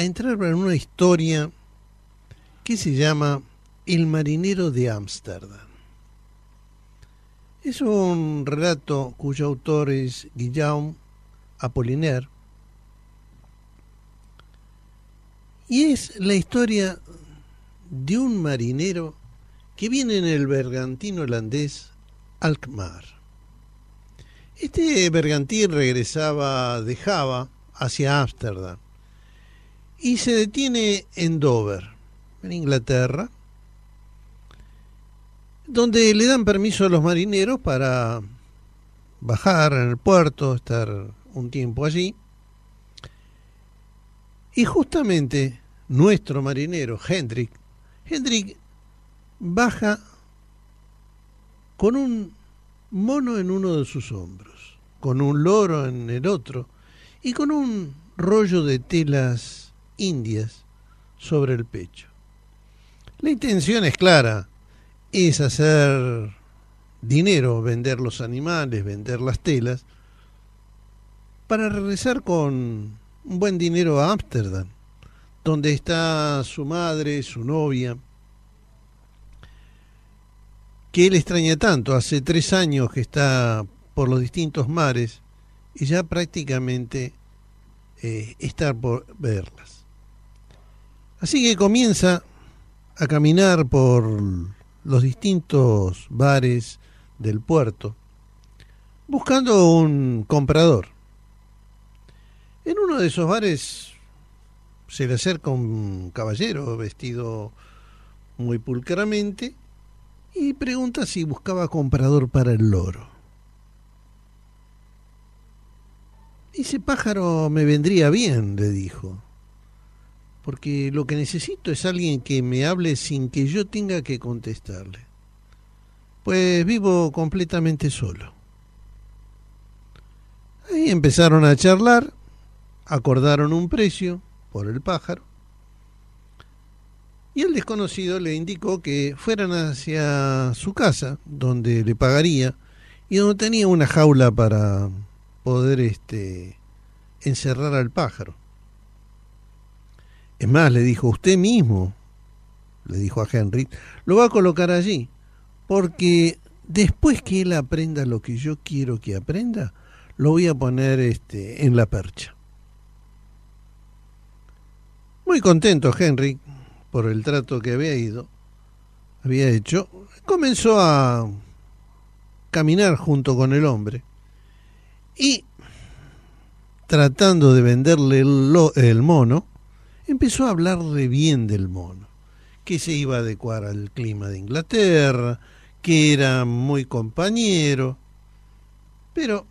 A entrar en una historia que se llama El marinero de Ámsterdam. Es un relato cuyo autor es Guillaume Apollinaire y es la historia de un marinero que viene en el bergantín holandés Alkmaar. Este bergantín regresaba de Java hacia Ámsterdam y se detiene en Dover, en Inglaterra, donde le dan permiso a los marineros para bajar en el puerto, estar un tiempo allí. Y justamente nuestro marinero, Hendrik, Hendrik baja con un mono en uno de sus hombros, con un loro en el otro y con un rollo de telas indias sobre el pecho. La intención es clara, es hacer dinero, vender los animales, vender las telas, para regresar con un buen dinero a Ámsterdam, donde está su madre, su novia, que él extraña tanto. Hace tres años que está por los distintos mares y ya prácticamente eh, está por verlas. Así que comienza a caminar por los distintos bares del puerto buscando un comprador. En uno de esos bares se le acerca un caballero vestido muy pulcramente y pregunta si buscaba comprador para el loro. Ese pájaro me vendría bien, le dijo, porque lo que necesito es alguien que me hable sin que yo tenga que contestarle, pues vivo completamente solo. Ahí empezaron a charlar, acordaron un precio por el pájaro, y el desconocido le indicó que fueran hacia su casa, donde le pagaría y donde tenía una jaula para poder este, encerrar al pájaro. Es más, le dijo, usted mismo, le dijo a Henry, lo va a colocar allí, porque después que él aprenda lo que yo quiero que aprenda, lo voy a poner este, en la percha. Muy contento Henry por el trato que había ido, había hecho, comenzó a caminar junto con el hombre y tratando de venderle el, el mono, empezó a hablarle bien del mono, que se iba a adecuar al clima de Inglaterra, que era muy compañero, pero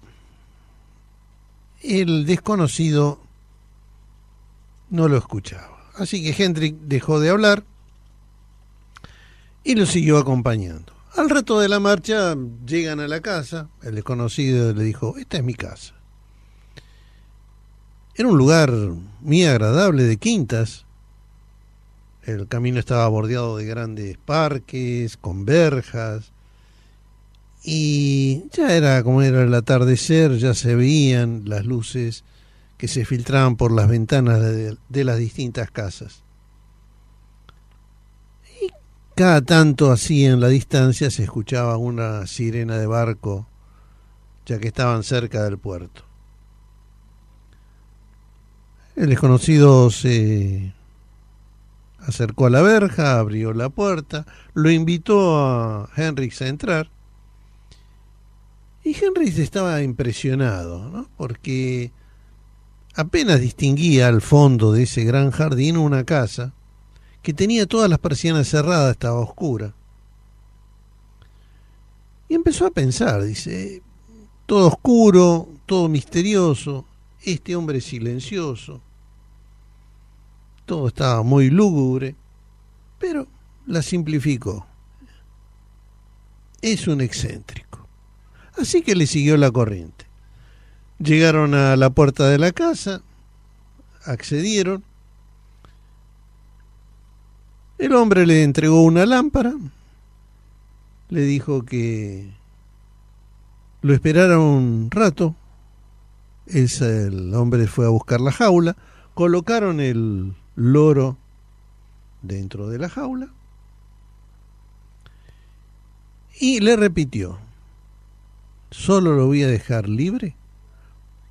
el desconocido no lo escuchaba. Así que Hendrik dejó de hablar y lo siguió acompañando. Al rato de la marcha llegan a la casa, el desconocido le dijo, esta es mi casa. Era un lugar muy agradable de quintas. El camino estaba bordeado de grandes parques, con verjas. Y ya era como era el atardecer, ya se veían las luces que se filtraban por las ventanas de, las distintas casas. Y cada tanto así en la distancia se escuchaba una sirena de barco, ya que estaban cerca del puerto. El desconocido se acercó a la verja, abrió la puerta, lo invitó a Henrix a entrar. Y Henrix estaba impresionado, ¿no? porque apenas distinguía al fondo de ese gran jardín una casa que tenía todas las persianas cerradas, estaba oscura. Y empezó a pensar, dice, todo oscuro, todo misterioso, este hombre silencioso, todo estaba muy lúgubre, pero la simplificó. Es un excéntrico. Así que le siguió la corriente. Llegaron a la puerta de la casa, accedieron. El hombre le entregó una lámpara, le dijo que lo esperara un rato el hombre fue a buscar la jaula, colocaron el loro dentro de la jaula y le repitió, solo lo voy a dejar libre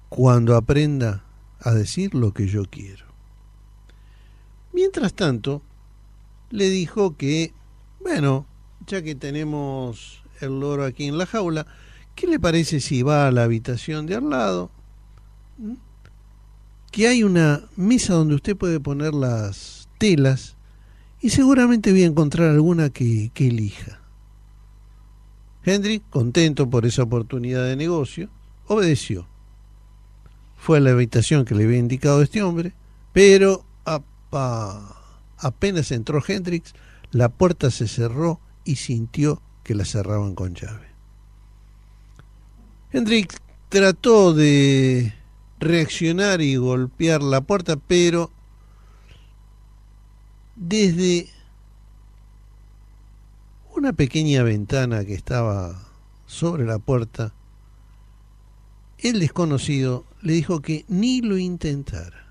cuando aprenda a decir lo que yo quiero. Mientras tanto, le dijo que, bueno, ya que tenemos el loro aquí en la jaula, ¿qué le parece si va a la habitación de al lado? Que hay una mesa donde usted puede poner las telas y seguramente voy a encontrar alguna que, elija. Henry, contento por esa oportunidad de negocio, obedeció. Fue a la habitación que le había indicado este hombre, pero apenas entró Hendrix, la puerta se cerró y sintió que la cerraban con llave. Hendrix trató de reaccionar y golpear la puerta, pero desde una pequeña ventana que estaba sobre la puerta, el desconocido le dijo que ni lo intentara.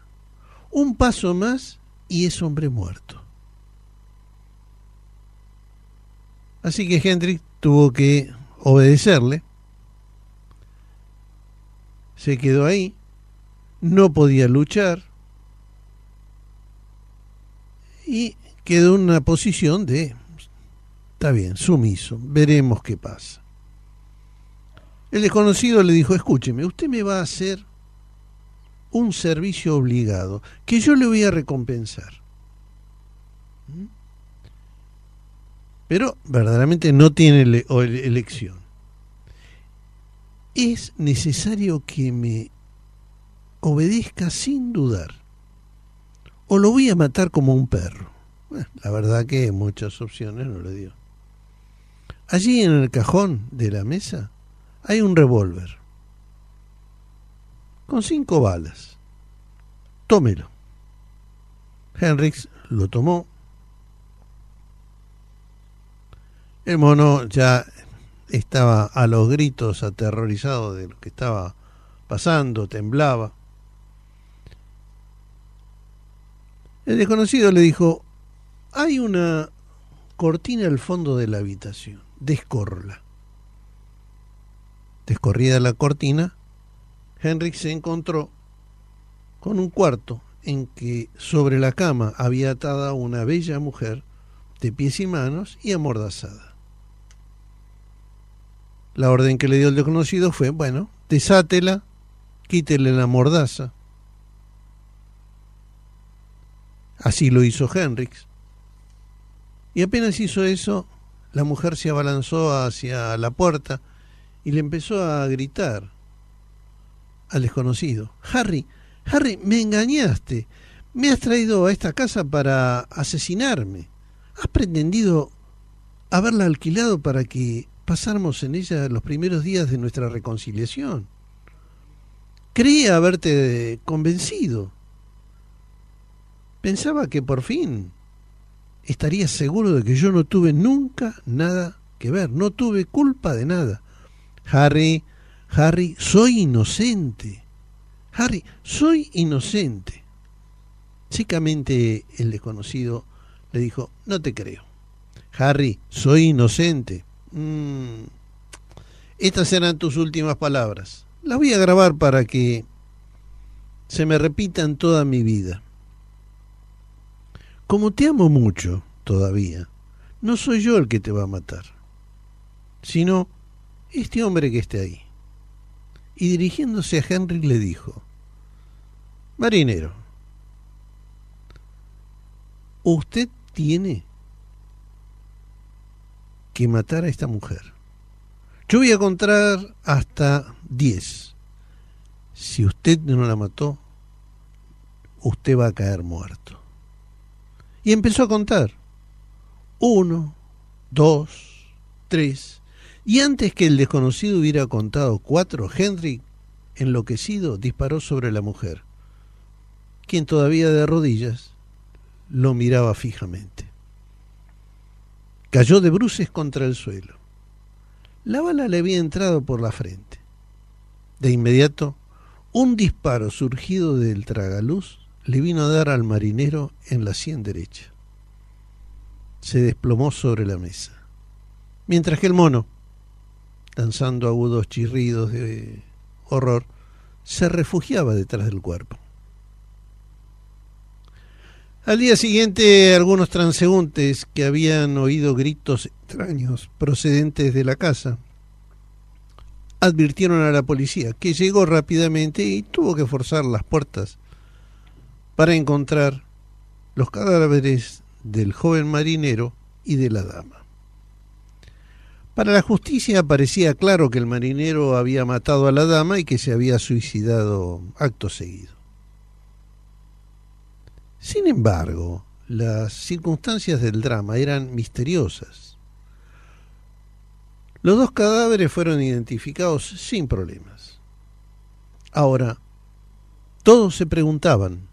Un paso más y es hombre muerto. Así que Hendrik tuvo que obedecerle. Se quedó ahí, no podía luchar y quedó en una posición de, está bien, sumiso, veremos qué pasa. El desconocido le dijo, escúcheme, usted me va a hacer un servicio obligado que yo le voy a recompensar. ¿Mm? Pero verdaderamente no tiene elección. Es necesario que me obedezca sin dudar. O lo voy a matar como un perro. la verdad que muchas opciones no le dio. Allí en el cajón de la mesa hay un revólver con cinco balas. Tómelo. Henrix lo tomó. El mono ya estaba a los gritos aterrorizado de lo que estaba pasando, temblaba. El desconocido le dijo, hay una cortina al fondo de la habitación, descórrela. Descorrida la cortina, Henrik se encontró con un cuarto en que sobre la cama había atada una bella mujer de pies y manos y amordazada. La orden que le dio el desconocido fue, bueno, desátela, quítele la mordaza. Así lo hizo Henrix. Y apenas hizo eso, la mujer se abalanzó hacia la puerta y le empezó a gritar al desconocido. Harry, Harry, me engañaste. Me has traído a esta casa para asesinarme. Has pretendido haberla alquilado para que pasáramos en ella los primeros días de nuestra reconciliación. Creía haberte convencido. Pensaba que por fin estarías seguro de que yo no tuve nunca nada que ver, no tuve culpa de nada. Harry, Harry, soy inocente. Harry, soy inocente. Secamente el desconocido le dijo, no te creo. Harry, soy inocente. Mm, estas eran tus últimas palabras. Las voy a grabar para que se me repitan toda mi vida. Como te amo mucho todavía, no soy yo el que te va a matar, sino este hombre que está ahí y dirigiéndose a Henry le dijo, Marinero, usted tiene que matar a esta mujer. Yo voy a contar hasta 10. Si usted no la mató, usted va a caer muerto. Y empezó a contar. Uno, dos, tres, y antes que el desconocido hubiera contado cuatro, Henry, enloquecido, disparó sobre la mujer, quien todavía de rodillas lo miraba fijamente. Cayó de bruces contra el suelo. La bala le había entrado por la frente. De inmediato, un disparo surgido del tragaluz le vino a dar al marinero en la sien derecha. Se desplomó sobre la mesa, mientras que el mono, lanzando agudos chirridos de horror, se refugiaba detrás del cuerpo. Al día siguiente, algunos transeúntes que habían oído gritos extraños procedentes de la casa advirtieron a la policía, que llegó rápidamente y tuvo que forzar las puertas para encontrar los cadáveres del joven marinero y de la dama. Para la justicia parecía claro que el marinero había matado a la dama y que se había suicidado acto seguido. Sin embargo, las circunstancias del drama eran misteriosas. Los dos cadáveres fueron identificados sin problemas. Ahora, todos se preguntaban,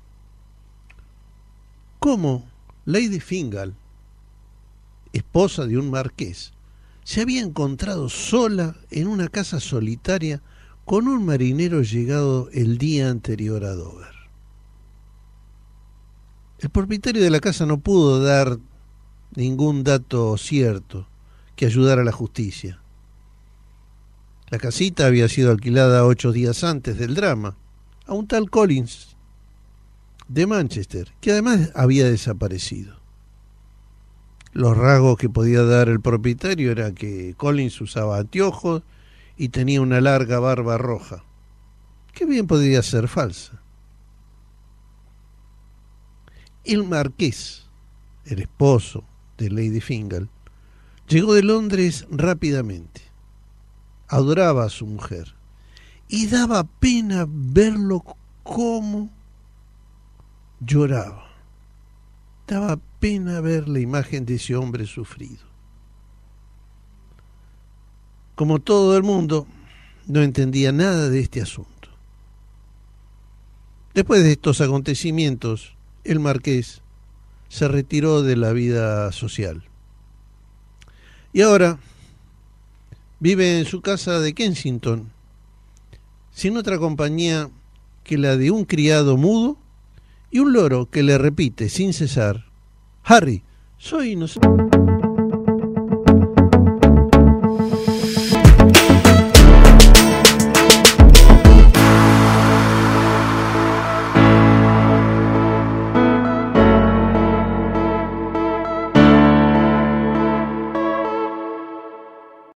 ¿cómo Lady Fingal, esposa de un marqués, se había encontrado sola en una casa solitaria con un marinero llegado el día anterior a Dover? El propietario de la casa no pudo dar ningún dato cierto que ayudara a la justicia. La casita había sido alquilada ocho días antes del drama a un tal Collins de Manchester, que además había desaparecido. Los rasgos que podía dar el propietario era que Collins usaba anteojos y tenía una larga barba roja, que bien podría ser falsa. El marqués, el esposo de Lady Fingal, llegó de Londres rápidamente. Adoraba a su mujer y daba pena verlo como lloraba. Daba pena ver la imagen de ese hombre sufrido. Como todo el mundo, no entendía nada de este asunto. Después de estos acontecimientos, el marqués se retiró de la vida social. Y ahora vive en su casa de Kensington, sin otra compañía que la de un criado mudo y un loro que le repite sin cesar, Harry, soy inocente.